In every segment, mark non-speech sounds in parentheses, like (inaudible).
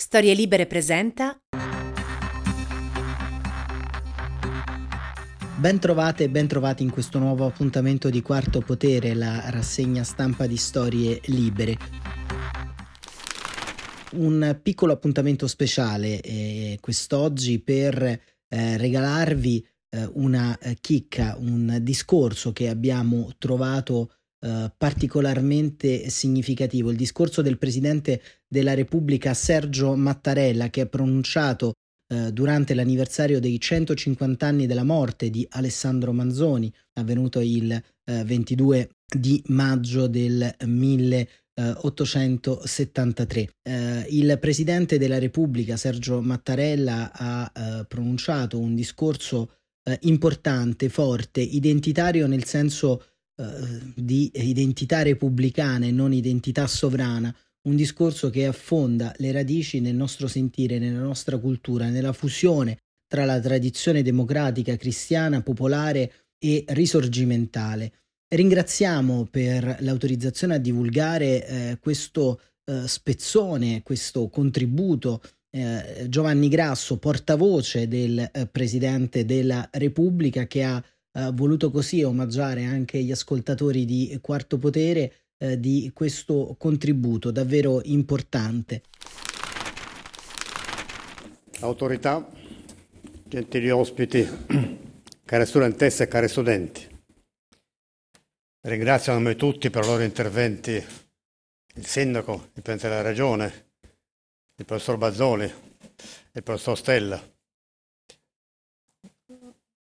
Storie Libere presenta. Ben trovate e ben trovati in questo nuovo appuntamento di Quarto Potere, la rassegna stampa di Storie Libere. Un piccolo appuntamento speciale eh, quest'oggi per eh, regalarvi eh, una chicca, un discorso che abbiamo trovato eh, particolarmente significativo, il discorso del Presidente della Repubblica Sergio Mattarella che ha pronunciato eh, durante l'anniversario dei 150 anni della morte di Alessandro Manzoni, avvenuto il eh, 22 di maggio del 1873. Eh, il Presidente della Repubblica Sergio Mattarella ha eh, pronunciato un discorso eh, importante, forte, identitario nel senso eh, di identità repubblicana e non identità sovrana, un discorso che affonda le radici nel nostro sentire, nella nostra cultura, nella fusione tra la tradizione democratica, cristiana, popolare e risorgimentale. Ringraziamo per l'autorizzazione a divulgare eh, questo eh, spezzone, questo contributo eh, Giovanni Grasso, portavoce del eh, Presidente della Repubblica, che ha eh, voluto così omaggiare anche gli ascoltatori di Quarto Potere eh, di questo contributo davvero importante. Autorità, gentili ospiti, (clears throat) care studentesse e cari studenti, ringrazio a nome di tutti per i loro interventi il sindaco, il presidente della regione, il professor Bazzoli, il professor Stella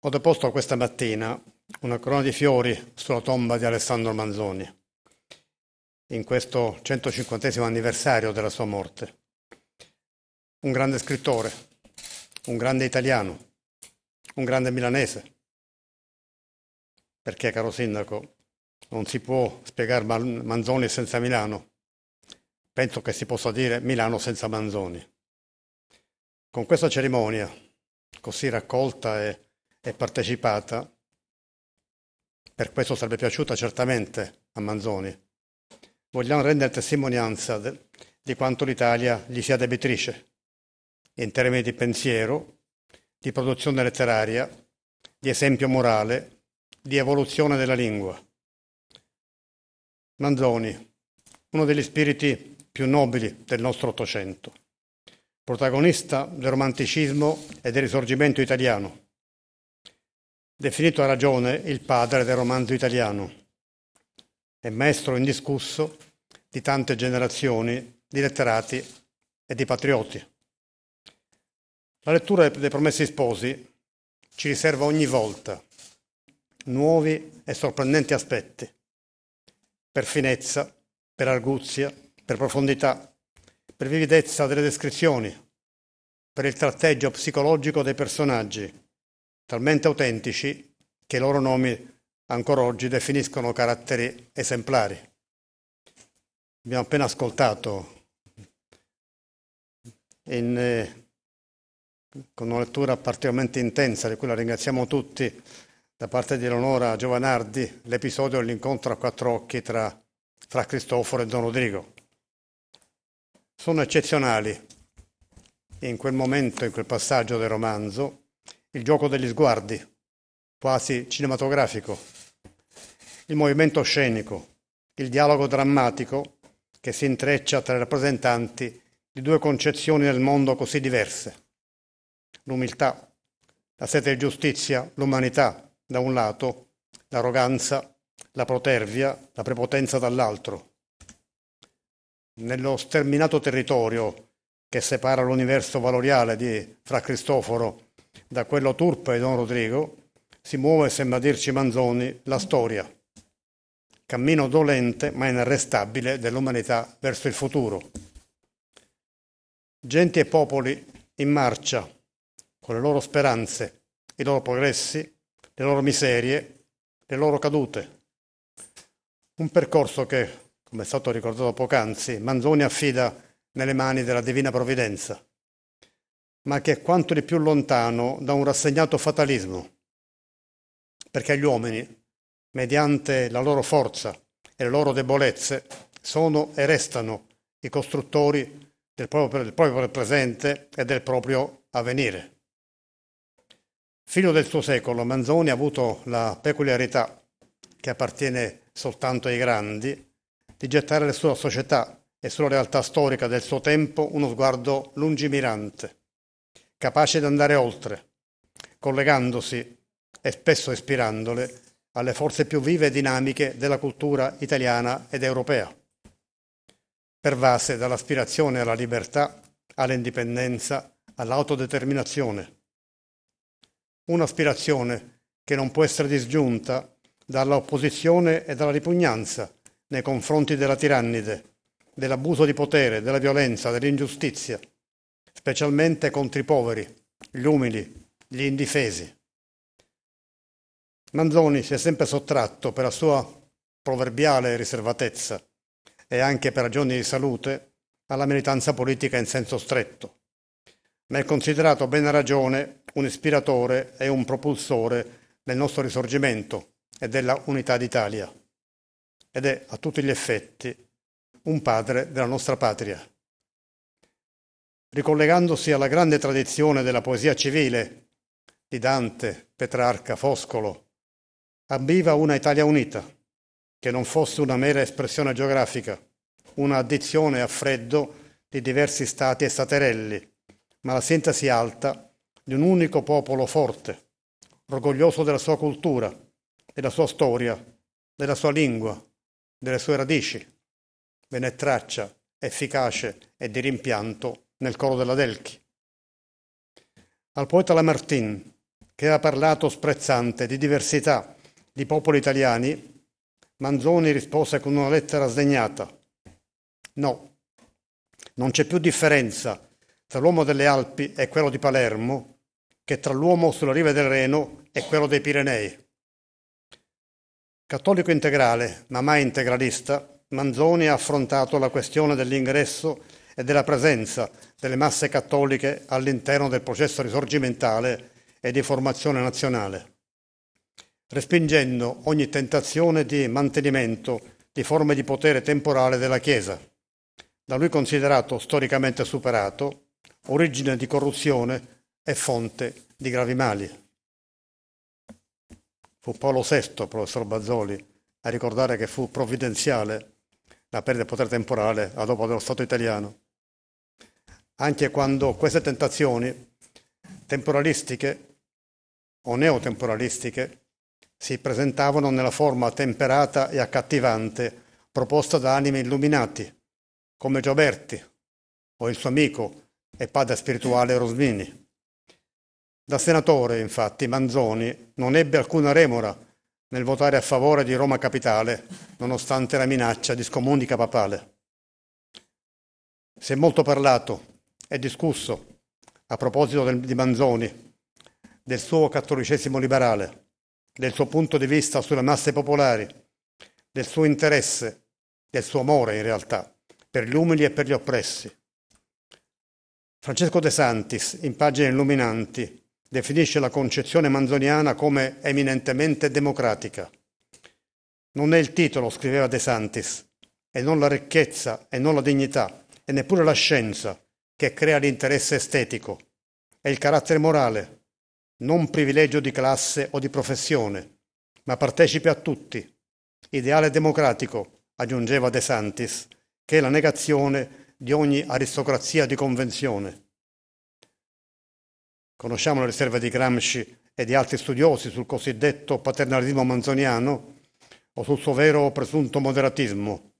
ho deposto questa mattina una corona di fiori sulla tomba di Alessandro Manzoni, in questo 150 anniversario della sua morte. Un grande scrittore, un grande italiano, un grande milanese. Perché, caro sindaco, non si può spiegare Manzoni senza Milano. Penso che si possa dire Milano senza Manzoni. Con questa cerimonia, così raccolta e e partecipata, per questo sarebbe piaciuta certamente a Manzoni. Vogliamo rendere testimonianza de, di quanto l'Italia gli sia debitrice, in termini di pensiero, di produzione letteraria, di esempio morale, di evoluzione della lingua. Manzoni, uno degli spiriti più nobili del nostro Ottocento, protagonista del romanticismo e del risorgimento italiano, definito a ragione il padre del romanzo italiano e maestro indiscusso di tante generazioni di letterati e di patrioti. La lettura dei Promessi Sposi ci riserva ogni volta nuovi e sorprendenti aspetti, per finezza, per arguzia, per profondità, per vividezza delle descrizioni, per il tratteggio psicologico dei personaggi, talmente autentici che i loro nomi ancora oggi definiscono caratteri esemplari. Abbiamo appena ascoltato in, eh, con una lettura particolarmente intensa, di cui la ringraziamo tutti, da parte di Eleonora Giovanardi, l'episodio dell'incontro a quattro occhi tra, tra Cristoforo e Don Rodrigo. Sono eccezionali in quel momento, in quel passaggio del romanzo, il gioco degli sguardi, quasi cinematografico, il movimento scenico, il dialogo drammatico che si intreccia tra i rappresentanti di due concezioni del mondo così diverse. L'umiltà, la sete di giustizia, l'umanità da un lato, l'arroganza, la protervia, la prepotenza dall'altro. Nello sterminato territorio che separa l'universo valoriale di Fra Cristoforo da quello turpe di Don Rodrigo si muove, sembra dirci Manzoni, la storia, cammino dolente ma inarrestabile dell'umanità verso il futuro. Genti e popoli in marcia, con le loro speranze, i loro progressi, le loro miserie, le loro cadute. Un percorso che, come è stato ricordato poc'anzi, Manzoni affida nelle mani della Divina Provvidenza ma che è quanto di più lontano da un rassegnato fatalismo, perché gli uomini, mediante la loro forza e le loro debolezze, sono e restano i costruttori del proprio, del proprio presente e del proprio avvenire. Figlio del suo secolo, Manzoni ha avuto la peculiarità, che appartiene soltanto ai grandi, di gettare sulla società e sulla realtà storica del suo tempo uno sguardo lungimirante, capace di andare oltre, collegandosi e spesso ispirandole alle forze più vive e dinamiche della cultura italiana ed europea, pervase dall'aspirazione alla libertà, all'indipendenza, all'autodeterminazione. Un'aspirazione che non può essere disgiunta dall'opposizione e dalla ripugnanza nei confronti della tirannide, dell'abuso di potere, della violenza, dell'ingiustizia, specialmente contro i poveri, gli umili, gli indifesi. Manzoni si è sempre sottratto per la sua proverbiale riservatezza e anche per ragioni di salute alla militanza politica in senso stretto, ma è considerato a bene ragione un ispiratore e un propulsore del nostro risorgimento e della unità d'Italia ed è a tutti gli effetti un padre della nostra patria. Ricollegandosi alla grande tradizione della poesia civile di Dante, Petrarca, Foscolo, ambiva una Italia unita, che non fosse una mera espressione geografica, una addizione a freddo di diversi stati e staterelli, ma la sintesi alta di un unico popolo forte, orgoglioso della sua cultura, della sua storia, della sua lingua, delle sue radici, ve ne traccia efficace e di rimpianto nel coro della Delchi. Al poeta Lamartine, che ha parlato sprezzante di diversità di popoli italiani, Manzoni rispose con una lettera sdegnata. No, non c'è più differenza tra l'uomo delle Alpi e quello di Palermo che tra l'uomo sulla riva del Reno e quello dei Pirenei. Cattolico integrale, ma mai integralista, Manzoni ha affrontato la questione dell'ingresso e della presenza delle masse cattoliche all'interno del processo risorgimentale e di formazione nazionale respingendo ogni tentazione di mantenimento di forme di potere temporale della Chiesa, da lui considerato storicamente superato, origine di corruzione e fonte di gravi mali. Fu Paolo VI, professor Bazzoli, a ricordare che fu provvidenziale la perdita del potere temporale a dopo dello Stato italiano. Anche quando queste tentazioni temporalistiche o neotemporalistiche si presentavano nella forma temperata e accattivante proposta da anime illuminati, come Gioberti o il suo amico e padre spirituale Rosmini. Da senatore, infatti, Manzoni non ebbe alcuna remora nel votare a favore di Roma Capitale, nonostante la minaccia di scomunica papale. Si è molto parlato e discusso a proposito del, di Manzoni, del suo cattolicesimo liberale, del suo punto di vista sulle masse popolari, del suo interesse, del suo amore in realtà, per gli umili e per gli oppressi. Francesco De Santis, in pagine illuminanti, definisce la concezione manzoniana come eminentemente democratica. Non è il titolo, scriveva De Santis, e non la ricchezza e non la dignità e neppure la scienza che crea l'interesse estetico, è il carattere morale, non privilegio di classe o di professione, ma partecipi a tutti. Ideale democratico, aggiungeva De Santis, che è la negazione di ogni aristocrazia di convenzione. Conosciamo le riserve di Gramsci e di altri studiosi sul cosiddetto paternalismo manzoniano o sul suo vero presunto moderatismo.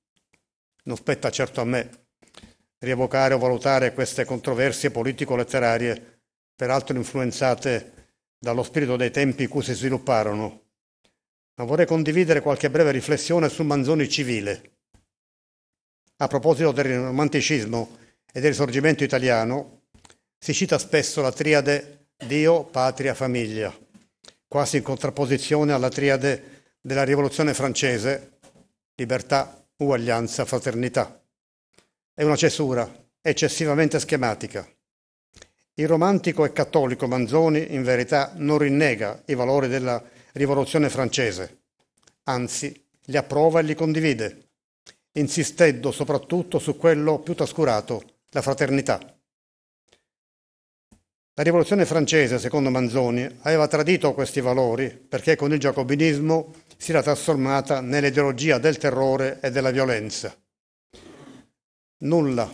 Non spetta certo a me rievocare o valutare queste controversie politico-letterarie, peraltro influenzate dallo spirito dei tempi in cui si svilupparono, ma vorrei condividere qualche breve riflessione sul Manzoni civile. A proposito del romanticismo e del risorgimento italiano, si cita spesso la triade Dio, patria, famiglia, quasi in contrapposizione alla triade della rivoluzione francese, libertà, uguaglianza, fraternità. È una cesura eccessivamente schematica. Il romantico e cattolico Manzoni, in verità, non rinnega i valori della rivoluzione francese, anzi li approva e li condivide, insistendo soprattutto su quello più trascurato, la fraternità. La rivoluzione francese, secondo Manzoni, aveva tradito questi valori perché con il giacobinismo si era trasformata nell'ideologia del terrore e della violenza. Nulla,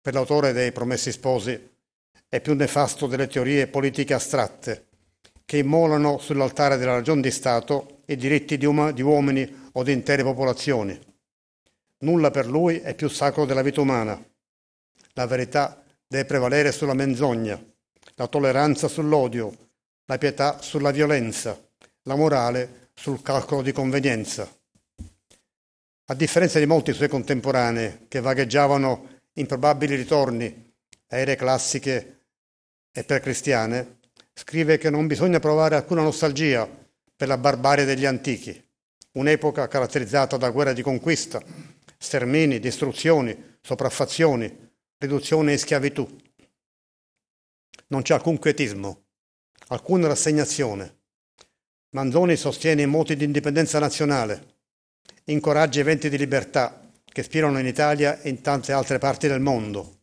per l'autore dei Promessi Sposi, è più nefasto delle teorie politiche astratte che immolano sull'altare della ragione di Stato i diritti di, um- di uomini o di intere popolazioni. Nulla per lui è più sacro della vita umana. La verità deve prevalere sulla menzogna, la tolleranza sull'odio, la pietà sulla violenza, la morale sul calcolo di convenienza. A differenza di molti suoi contemporanei che vagheggiavano in probabili ritorni a ere classiche e per cristiane, scrive che non bisogna provare alcuna nostalgia per la barbarie degli antichi, un'epoca caratterizzata da guerre di conquista, stermini, distruzioni, sopraffazioni, riduzione in schiavitù. Non c'è alcun quietismo, alcuna rassegnazione. Manzoni sostiene i moti di indipendenza nazionale, incoraggia eventi di libertà che spirano in Italia e in tante altre parti del mondo.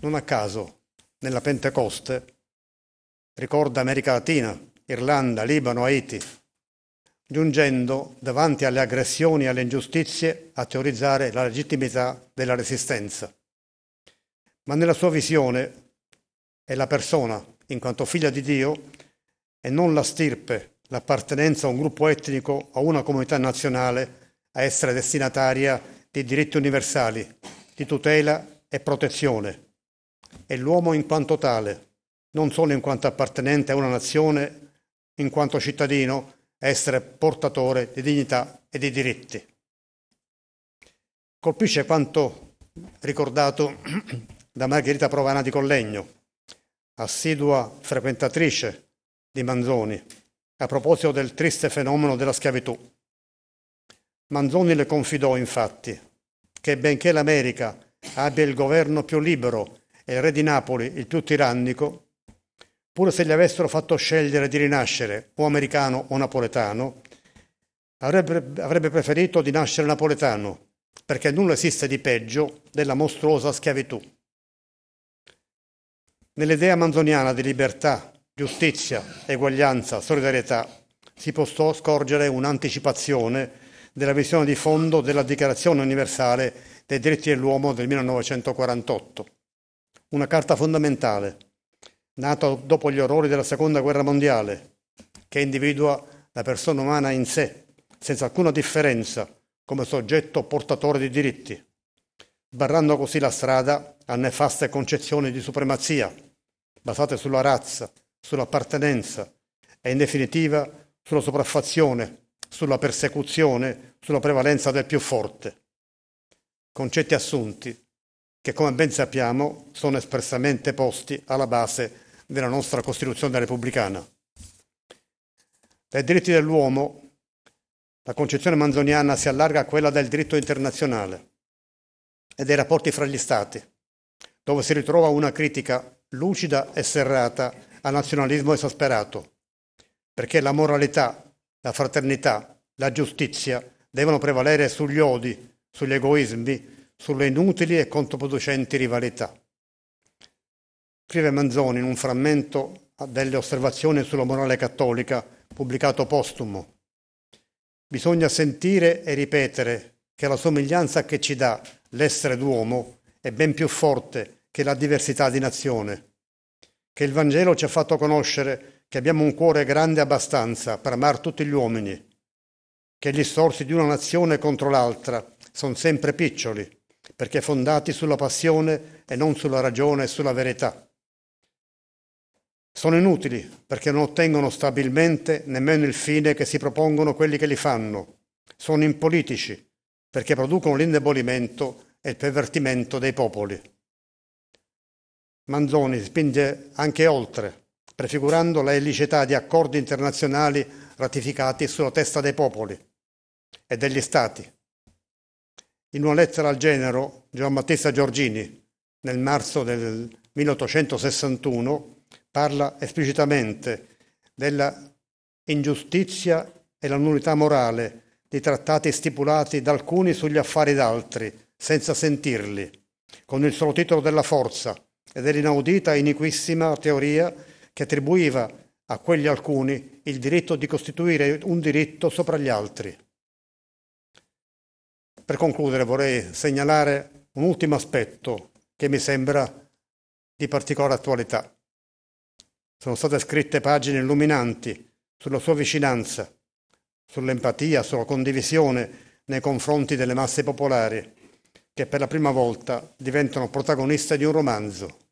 Non a caso nella Pentecoste, ricorda America Latina, Irlanda, Libano, Haiti, giungendo davanti alle aggressioni e alle ingiustizie a teorizzare la legittimità della resistenza. Ma nella sua visione è la persona, in quanto figlia di Dio, e non la stirpe, l'appartenenza a un gruppo etnico o a una comunità nazionale a essere destinataria di diritti universali, di tutela e protezione è l'uomo in quanto tale, non solo in quanto appartenente a una nazione, in quanto cittadino, essere portatore di dignità e di diritti. Colpisce quanto ricordato da Margherita Provana di Collegno, assidua frequentatrice di Manzoni, a proposito del triste fenomeno della schiavitù. Manzoni le confidò infatti che benché l'America abbia il governo più libero e il re di Napoli, il più tirannico, pure se gli avessero fatto scegliere di rinascere o americano o napoletano, avrebbe, avrebbe preferito di nascere napoletano, perché nulla esiste di peggio della mostruosa schiavitù. Nell'idea manzoniana di libertà, giustizia, eguaglianza, solidarietà, si può scorgere un'anticipazione della visione di fondo della Dichiarazione universale dei diritti dell'uomo del 1948 una carta fondamentale, nata dopo gli orrori della Seconda Guerra Mondiale, che individua la persona umana in sé, senza alcuna differenza, come soggetto portatore di diritti, sbarrando così la strada a nefaste concezioni di supremazia, basate sulla razza, sull'appartenenza e in definitiva sulla sopraffazione, sulla persecuzione, sulla prevalenza del più forte. Concetti assunti che come ben sappiamo sono espressamente posti alla base della nostra Costituzione repubblicana. Dai diritti dell'uomo la concezione manzoniana si allarga a quella del diritto internazionale e dei rapporti fra gli Stati, dove si ritrova una critica lucida e serrata al nazionalismo esasperato, perché la moralità, la fraternità, la giustizia devono prevalere sugli odi, sugli egoismi, sulle inutili e controproducenti rivalità. Scrive Manzoni in un frammento delle osservazioni sulla morale cattolica pubblicato postumo. Bisogna sentire e ripetere che la somiglianza che ci dà l'essere d'uomo è ben più forte che la diversità di nazione, che il Vangelo ci ha fatto conoscere che abbiamo un cuore grande abbastanza per amare tutti gli uomini, che gli sorsi di una nazione contro l'altra sono sempre piccioli perché fondati sulla passione e non sulla ragione e sulla verità. Sono inutili perché non ottengono stabilmente nemmeno il fine che si propongono quelli che li fanno. Sono impolitici perché producono l'indebolimento e il pervertimento dei popoli. Manzoni spinge anche oltre, prefigurando la illicità di accordi internazionali ratificati sulla testa dei popoli e degli stati. In una lettera al genero, Giovan Battista Giorgini, nel marzo del 1861, parla esplicitamente della ingiustizia e la nullità morale di trattati stipulati da alcuni sugli affari d'altri, senza sentirli, con il solo titolo della forza e dell'inaudita e iniquissima teoria che attribuiva a quegli alcuni il diritto di costituire un diritto sopra gli altri. Per concludere vorrei segnalare un ultimo aspetto che mi sembra di particolare attualità. Sono state scritte pagine illuminanti sulla sua vicinanza, sull'empatia, sulla condivisione nei confronti delle masse popolari, che per la prima volta diventano protagoniste di un romanzo.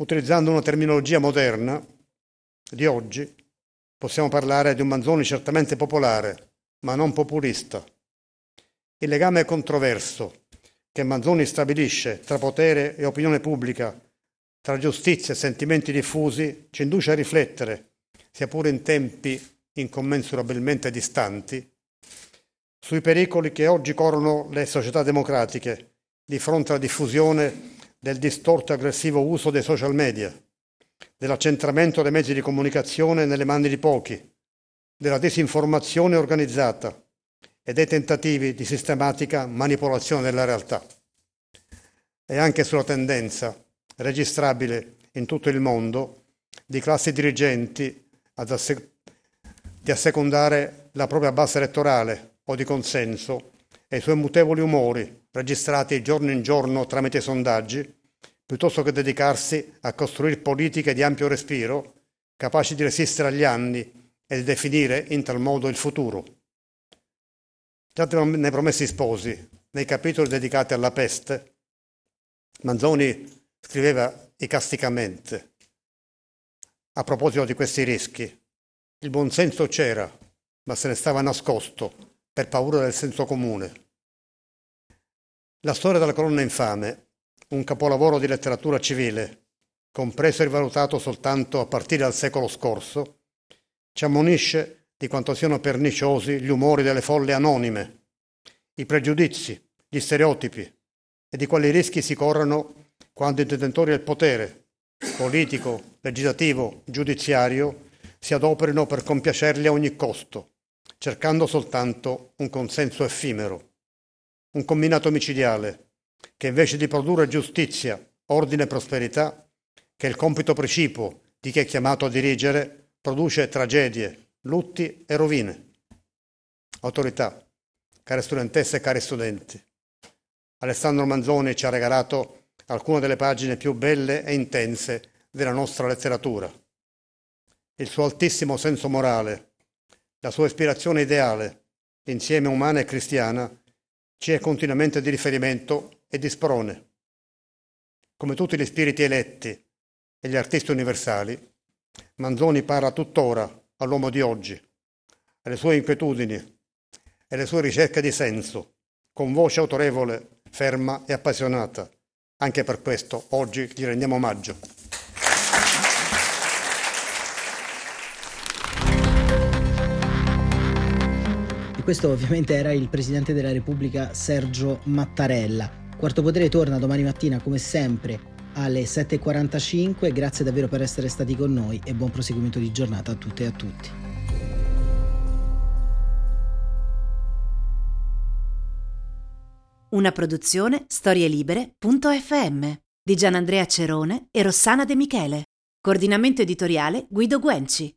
Utilizzando una terminologia moderna di oggi, possiamo parlare di un Manzoni certamente popolare, ma non populista. Il legame controverso che Manzoni stabilisce tra potere e opinione pubblica, tra giustizia e sentimenti diffusi, ci induce a riflettere, sia pure in tempi incommensurabilmente distanti, sui pericoli che oggi corrono le società democratiche di fronte alla diffusione del distorto e aggressivo uso dei social media, dell'accentramento dei mezzi di comunicazione nelle mani di pochi, della disinformazione organizzata e dei tentativi di sistematica manipolazione della realtà. E anche sulla tendenza registrabile in tutto il mondo di classi dirigenti asse- di assecondare la propria base elettorale o di consenso e i suoi mutevoli umori registrati giorno in giorno tramite sondaggi, piuttosto che dedicarsi a costruire politiche di ampio respiro, capaci di resistere agli anni e di definire in tal modo il futuro. Già nei Promessi Sposi, nei capitoli dedicati alla peste, Manzoni scriveva icasticamente a proposito di questi rischi. Il buonsenso c'era, ma se ne stava nascosto per paura del senso comune. La storia della colonna infame, un capolavoro di letteratura civile, compreso e rivalutato soltanto a partire dal secolo scorso, ci ammonisce di quanto siano perniciosi gli umori delle folle anonime, i pregiudizi, gli stereotipi e di quali rischi si corrono quando i detentori del potere, politico, legislativo, giudiziario, si adoperino per compiacerli a ogni costo, cercando soltanto un consenso effimero un combinato micidiale che invece di produrre giustizia, ordine e prosperità, che è il compito precipuo di chi è chiamato a dirigere, produce tragedie, lutti e rovine. Autorità, care studentesse e cari studenti, Alessandro Manzoni ci ha regalato alcune delle pagine più belle e intense della nostra letteratura. Il suo altissimo senso morale, la sua ispirazione ideale, insieme umana e cristiana, ci è continuamente di riferimento e di sprone. Come tutti gli spiriti eletti e gli artisti universali, Manzoni parla tuttora all'uomo di oggi, alle sue inquietudini e alle sue ricerche di senso, con voce autorevole, ferma e appassionata. Anche per questo oggi gli rendiamo omaggio. Questo ovviamente era il Presidente della Repubblica Sergio Mattarella. Quarto Potere torna domani mattina come sempre alle 7.45, grazie davvero per essere stati con noi e buon proseguimento di giornata a tutte e a tutti. Una produzione storielibere.fm di Gianandrea Cerone e Rossana De Michele. Coordinamento editoriale Guido Guenci.